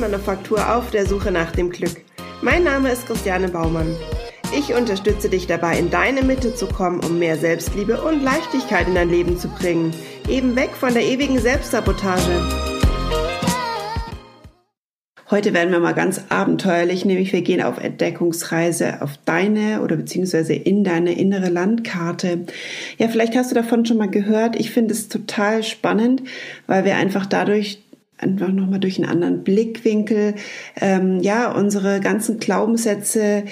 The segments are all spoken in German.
Holzmanufaktur auf der Suche nach dem Glück. Mein Name ist Christiane Baumann. Ich unterstütze dich dabei, in deine Mitte zu kommen, um mehr Selbstliebe und Leichtigkeit in dein Leben zu bringen. Eben weg von der ewigen Selbstsabotage. Heute werden wir mal ganz abenteuerlich, nämlich wir gehen auf Entdeckungsreise auf deine oder beziehungsweise in deine innere Landkarte. Ja, vielleicht hast du davon schon mal gehört. Ich finde es total spannend, weil wir einfach dadurch einfach nochmal durch einen anderen Blickwinkel, ähm, ja, unsere ganzen Glaubenssätze,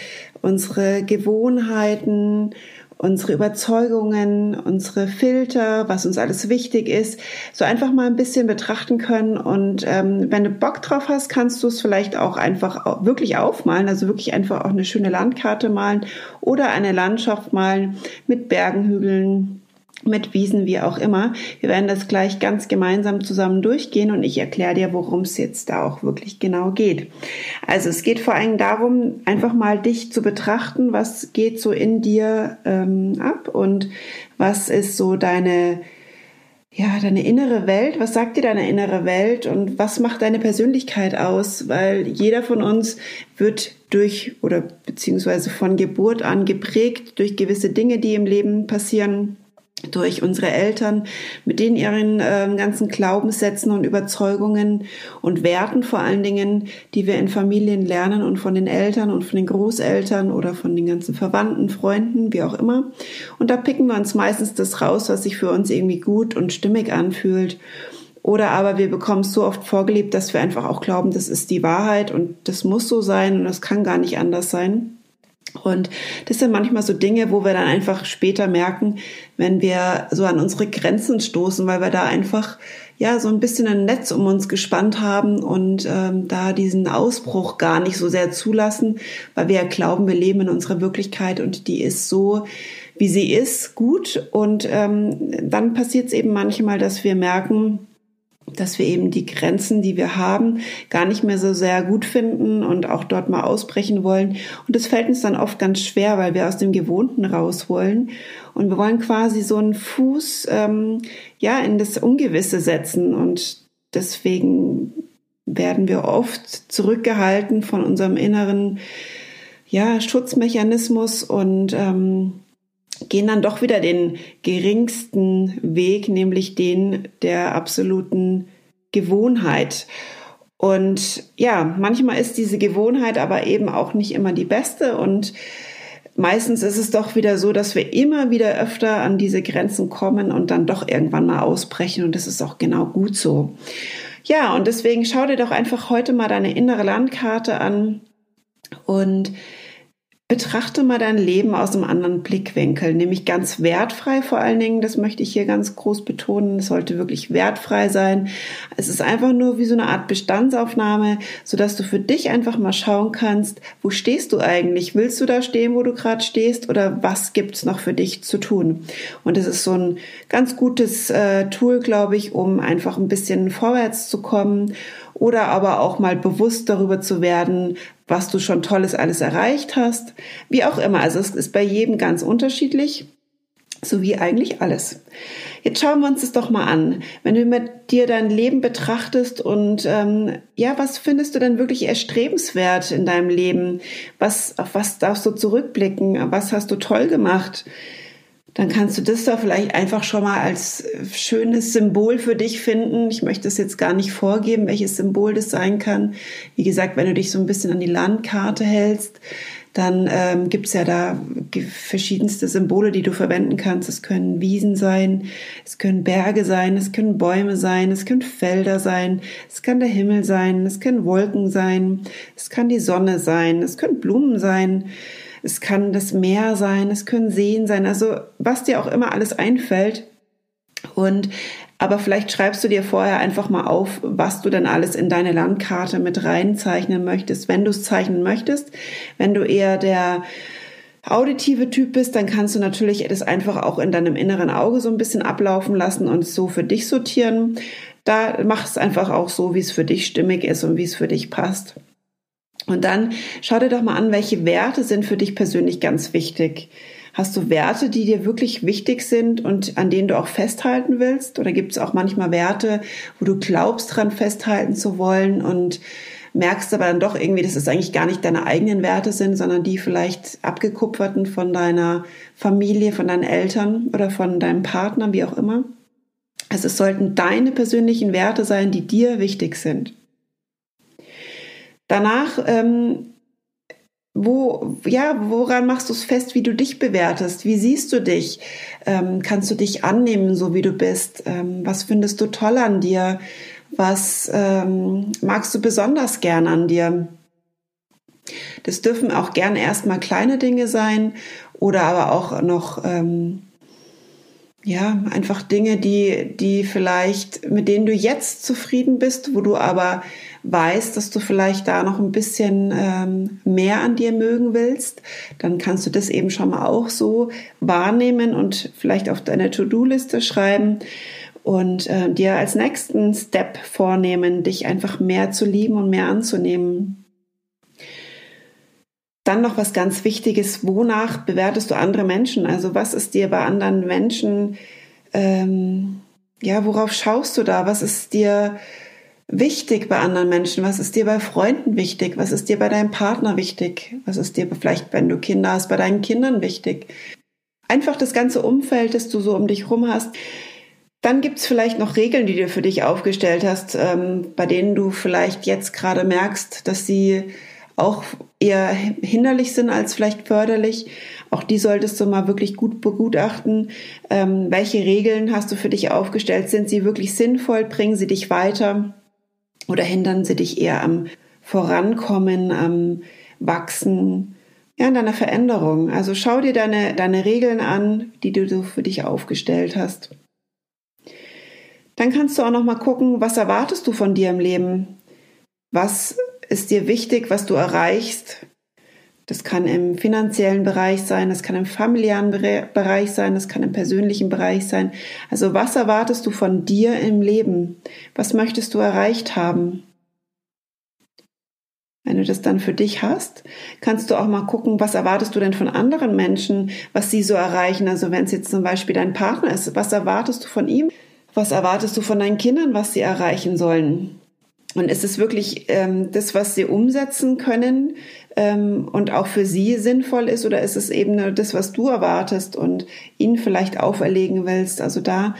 unsere Gewohnheiten, unsere Überzeugungen, unsere Filter, was uns alles wichtig ist, so einfach mal ein bisschen betrachten können. Und ähm, wenn du Bock drauf hast, kannst du es vielleicht auch einfach wirklich aufmalen, also wirklich einfach auch eine schöne Landkarte malen oder eine Landschaft malen mit Bergen, Hügeln, mit Wiesen, wie auch immer. Wir werden das gleich ganz gemeinsam zusammen durchgehen und ich erkläre dir, worum es jetzt da auch wirklich genau geht. Also es geht vor allem darum, einfach mal dich zu betrachten, was geht so in dir ähm, ab und was ist so deine ja, deine innere Welt, was sagt dir deine innere Welt und was macht deine Persönlichkeit aus? Weil jeder von uns wird durch oder beziehungsweise von Geburt an geprägt durch gewisse Dinge, die im Leben passieren durch unsere Eltern mit den ihren äh, ganzen Glaubenssätzen und Überzeugungen und Werten vor allen Dingen, die wir in Familien lernen und von den Eltern und von den Großeltern oder von den ganzen Verwandten, Freunden, wie auch immer. Und da picken wir uns meistens das raus, was sich für uns irgendwie gut und stimmig anfühlt. Oder aber wir bekommen es so oft vorgelebt, dass wir einfach auch glauben, das ist die Wahrheit und das muss so sein und das kann gar nicht anders sein. Und das sind manchmal so Dinge, wo wir dann einfach später merken, wenn wir so an unsere Grenzen stoßen, weil wir da einfach ja so ein bisschen ein Netz um uns gespannt haben und ähm, da diesen Ausbruch gar nicht so sehr zulassen, weil wir ja glauben, wir leben in unserer Wirklichkeit und die ist so, wie sie ist, gut. Und ähm, dann passiert es eben manchmal, dass wir merken, dass wir eben die Grenzen, die wir haben, gar nicht mehr so sehr gut finden und auch dort mal ausbrechen wollen. Und das fällt uns dann oft ganz schwer, weil wir aus dem Gewohnten raus wollen. Und wir wollen quasi so einen Fuß ähm, ja in das Ungewisse setzen. Und deswegen werden wir oft zurückgehalten von unserem inneren ja, Schutzmechanismus und ähm, gehen dann doch wieder den geringsten Weg, nämlich den der absoluten Gewohnheit. Und ja, manchmal ist diese Gewohnheit aber eben auch nicht immer die beste und meistens ist es doch wieder so, dass wir immer wieder öfter an diese Grenzen kommen und dann doch irgendwann mal ausbrechen und das ist auch genau gut so. Ja, und deswegen schau dir doch einfach heute mal deine innere Landkarte an und Betrachte mal dein Leben aus einem anderen Blickwinkel, nämlich ganz wertfrei vor allen Dingen. Das möchte ich hier ganz groß betonen. Es sollte wirklich wertfrei sein. Es ist einfach nur wie so eine Art Bestandsaufnahme, sodass du für dich einfach mal schauen kannst, wo stehst du eigentlich? Willst du da stehen, wo du gerade stehst? Oder was gibt's noch für dich zu tun? Und es ist so ein ganz gutes äh, Tool, glaube ich, um einfach ein bisschen vorwärts zu kommen oder aber auch mal bewusst darüber zu werden, was du schon Tolles alles erreicht hast. Wie auch immer. Also es ist bei jedem ganz unterschiedlich, so wie eigentlich alles. Jetzt schauen wir uns das doch mal an. Wenn du mit dir dein Leben betrachtest und ähm, ja, was findest du denn wirklich erstrebenswert in deinem Leben? Was, auf was darfst du zurückblicken? Was hast du toll gemacht? Dann kannst du das da vielleicht einfach schon mal als schönes Symbol für dich finden. Ich möchte es jetzt gar nicht vorgeben, welches Symbol das sein kann. Wie gesagt, wenn du dich so ein bisschen an die Landkarte hältst, dann ähm, gibt es ja da verschiedenste Symbole, die du verwenden kannst. Es können Wiesen sein, es können Berge sein, es können Bäume sein, es können Felder sein, es kann der Himmel sein, es können Wolken sein, es kann die Sonne sein, es können Blumen sein es kann das Meer sein, es können Seen sein, also was dir auch immer alles einfällt. Und aber vielleicht schreibst du dir vorher einfach mal auf, was du dann alles in deine Landkarte mit reinzeichnen möchtest, wenn du es zeichnen möchtest. Wenn du eher der auditive Typ bist, dann kannst du natürlich das einfach auch in deinem inneren Auge so ein bisschen ablaufen lassen und so für dich sortieren. Da mach es einfach auch so, wie es für dich stimmig ist und wie es für dich passt. Und dann schau dir doch mal an, welche Werte sind für dich persönlich ganz wichtig. Hast du Werte, die dir wirklich wichtig sind und an denen du auch festhalten willst? Oder gibt es auch manchmal Werte, wo du glaubst, dran festhalten zu wollen und merkst aber dann doch irgendwie, dass es eigentlich gar nicht deine eigenen Werte sind, sondern die vielleicht abgekupferten von deiner Familie, von deinen Eltern oder von deinem Partner, wie auch immer. Also es sollten deine persönlichen Werte sein, die dir wichtig sind. Danach, ähm, wo, ja, woran machst du es fest, wie du dich bewertest? Wie siehst du dich? Ähm, kannst du dich annehmen, so wie du bist? Ähm, was findest du toll an dir? Was ähm, magst du besonders gern an dir? Das dürfen auch gern erstmal kleine Dinge sein oder aber auch noch ähm, ja, einfach Dinge, die, die vielleicht, mit denen du jetzt zufrieden bist, wo du aber weißt, dass du vielleicht da noch ein bisschen ähm, mehr an dir mögen willst, dann kannst du das eben schon mal auch so wahrnehmen und vielleicht auf deine To-Do-Liste schreiben und äh, dir als nächsten Step vornehmen, dich einfach mehr zu lieben und mehr anzunehmen. Dann noch was ganz Wichtiges, wonach bewertest du andere Menschen? Also was ist dir bei anderen Menschen, ähm, ja, worauf schaust du da? Was ist dir wichtig bei anderen Menschen? Was ist dir bei Freunden wichtig? Was ist dir bei deinem Partner wichtig? Was ist dir vielleicht, wenn du Kinder hast, bei deinen Kindern wichtig? Einfach das ganze Umfeld, das du so um dich rum hast. Dann gibt es vielleicht noch Regeln, die du für dich aufgestellt hast, ähm, bei denen du vielleicht jetzt gerade merkst, dass sie auch eher hinderlich sind als vielleicht förderlich. Auch die solltest du mal wirklich gut begutachten. Ähm, welche Regeln hast du für dich aufgestellt? Sind sie wirklich sinnvoll? Bringen sie dich weiter? Oder hindern sie dich eher am Vorankommen, am Wachsen, ja, in deiner Veränderung? Also schau dir deine, deine Regeln an, die du für dich aufgestellt hast. Dann kannst du auch noch mal gucken, was erwartest du von dir im Leben? Was ist dir wichtig, was du erreichst? Das kann im finanziellen Bereich sein, das kann im familiären Bereich sein, das kann im persönlichen Bereich sein. Also was erwartest du von dir im Leben? Was möchtest du erreicht haben? Wenn du das dann für dich hast, kannst du auch mal gucken, was erwartest du denn von anderen Menschen, was sie so erreichen. Also wenn es jetzt zum Beispiel dein Partner ist, was erwartest du von ihm? Was erwartest du von deinen Kindern, was sie erreichen sollen? Und ist es wirklich ähm, das, was sie umsetzen können ähm, und auch für sie sinnvoll ist, oder ist es eben nur das, was du erwartest und ihnen vielleicht auferlegen willst? Also da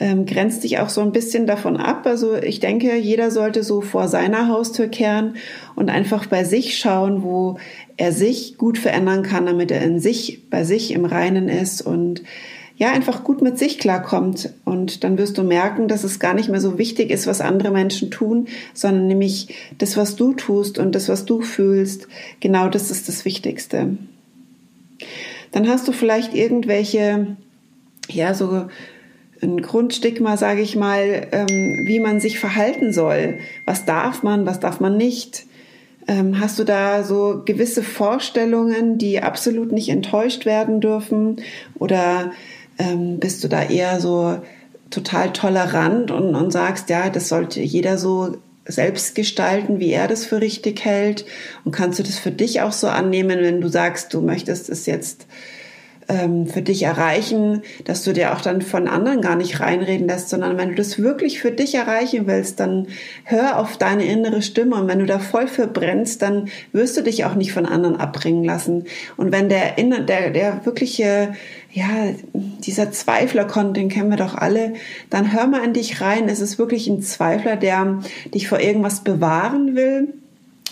ähm, grenzt dich auch so ein bisschen davon ab. Also ich denke, jeder sollte so vor seiner Haustür kehren und einfach bei sich schauen, wo er sich gut verändern kann, damit er in sich, bei sich im Reinen ist und ja, einfach gut mit sich klarkommt. Und dann wirst du merken, dass es gar nicht mehr so wichtig ist, was andere Menschen tun, sondern nämlich das, was du tust und das, was du fühlst, genau das ist das Wichtigste. Dann hast du vielleicht irgendwelche, ja, so ein Grundstigma, sage ich mal, ähm, wie man sich verhalten soll. Was darf man, was darf man nicht? Ähm, hast du da so gewisse Vorstellungen, die absolut nicht enttäuscht werden dürfen? Oder ähm, bist du da eher so total tolerant und, und sagst, ja, das sollte jeder so selbst gestalten, wie er das für richtig hält? Und kannst du das für dich auch so annehmen, wenn du sagst, du möchtest es jetzt ähm, für dich erreichen, dass du dir auch dann von anderen gar nicht reinreden lässt, sondern wenn du das wirklich für dich erreichen willst, dann hör auf deine innere Stimme und wenn du da voll für brennst, dann wirst du dich auch nicht von anderen abbringen lassen. Und wenn der, der, der wirkliche ja, dieser Zweifler kommt, den kennen wir doch alle, dann hör mal in dich rein. Es ist wirklich ein Zweifler, der dich vor irgendwas bewahren will.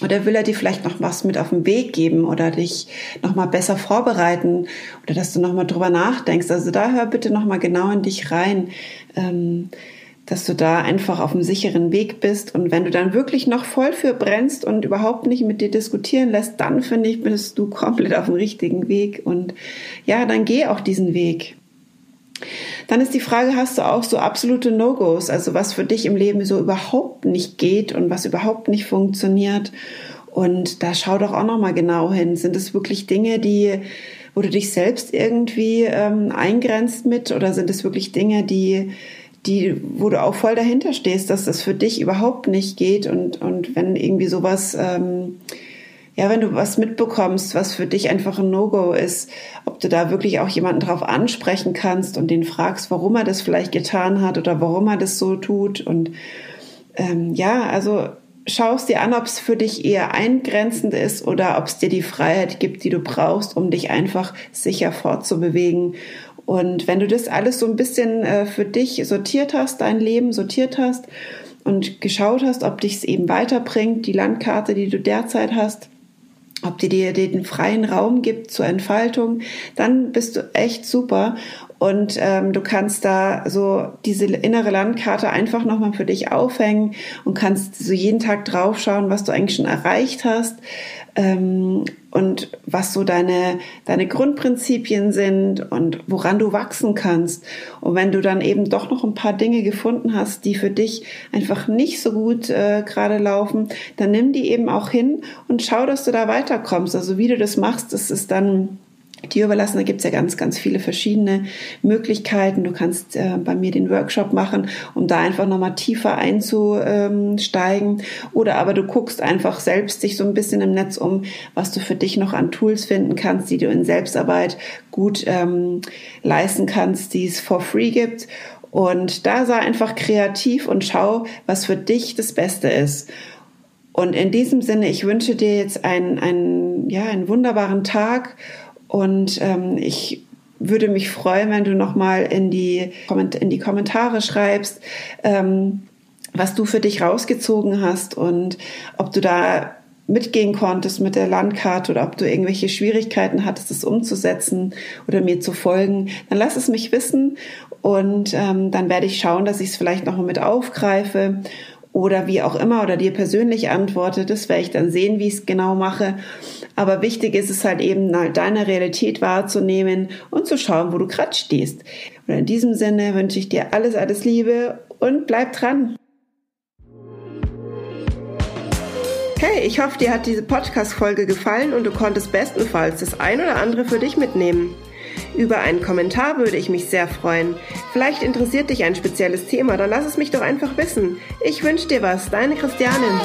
Oder will er dir vielleicht noch was mit auf den Weg geben oder dich noch mal besser vorbereiten oder dass du noch mal drüber nachdenkst. Also da hör bitte noch mal genau in dich rein. Ähm, dass du da einfach auf einem sicheren Weg bist. Und wenn du dann wirklich noch voll für brennst und überhaupt nicht mit dir diskutieren lässt, dann finde ich, bist du komplett auf dem richtigen Weg. Und ja, dann geh auch diesen Weg. Dann ist die Frage, hast du auch so absolute No-Gos, also was für dich im Leben so überhaupt nicht geht und was überhaupt nicht funktioniert? Und da schau doch auch noch mal genau hin. Sind es wirklich Dinge, die, wo du dich selbst irgendwie ähm, eingrenzt mit, oder sind es wirklich Dinge, die die, wo du auch voll dahinter stehst, dass das für dich überhaupt nicht geht und, und wenn irgendwie sowas, ähm, ja, wenn du was mitbekommst, was für dich einfach ein No-Go ist, ob du da wirklich auch jemanden drauf ansprechen kannst und den fragst, warum er das vielleicht getan hat oder warum er das so tut und ähm, ja, also schaust dir an, ob es für dich eher eingrenzend ist oder ob es dir die Freiheit gibt, die du brauchst, um dich einfach sicher fortzubewegen. Und wenn du das alles so ein bisschen äh, für dich sortiert hast, dein Leben sortiert hast und geschaut hast, ob dich es eben weiterbringt, die Landkarte, die du derzeit hast, ob die dir den freien Raum gibt zur Entfaltung, dann bist du echt super. Und ähm, du kannst da so diese innere Landkarte einfach nochmal für dich aufhängen und kannst so jeden Tag draufschauen, was du eigentlich schon erreicht hast ähm, und was so deine, deine Grundprinzipien sind und woran du wachsen kannst. Und wenn du dann eben doch noch ein paar Dinge gefunden hast, die für dich einfach nicht so gut äh, gerade laufen, dann nimm die eben auch hin und schau, dass du da weiterkommst. Also wie du das machst, das ist dann dir überlassen. Da gibt's ja ganz, ganz viele verschiedene Möglichkeiten. Du kannst äh, bei mir den Workshop machen, um da einfach nochmal tiefer einzusteigen. Oder aber du guckst einfach selbst dich so ein bisschen im Netz um, was du für dich noch an Tools finden kannst, die du in Selbstarbeit gut ähm, leisten kannst, die es for free gibt. Und da sei einfach kreativ und schau, was für dich das Beste ist. Und in diesem Sinne, ich wünsche dir jetzt einen, einen, ja, einen wunderbaren Tag und ähm, ich würde mich freuen, wenn du nochmal in die, in die Kommentare schreibst, ähm, was du für dich rausgezogen hast und ob du da mitgehen konntest mit der Landkarte oder ob du irgendwelche Schwierigkeiten hattest, es umzusetzen oder mir zu folgen, dann lass es mich wissen und ähm, dann werde ich schauen, dass ich es vielleicht noch mal mit aufgreife oder wie auch immer oder dir persönlich antworte. Das werde ich dann sehen, wie ich es genau mache. Aber wichtig ist es halt eben, halt deine Realität wahrzunehmen und zu schauen, wo du gerade stehst. Und in diesem Sinne wünsche ich dir alles, alles Liebe und bleib dran. Hey, ich hoffe, dir hat diese Podcast-Folge gefallen und du konntest bestenfalls das ein oder andere für dich mitnehmen. Über einen Kommentar würde ich mich sehr freuen. Vielleicht interessiert dich ein spezielles Thema, dann lass es mich doch einfach wissen. Ich wünsche dir was, deine Christianin.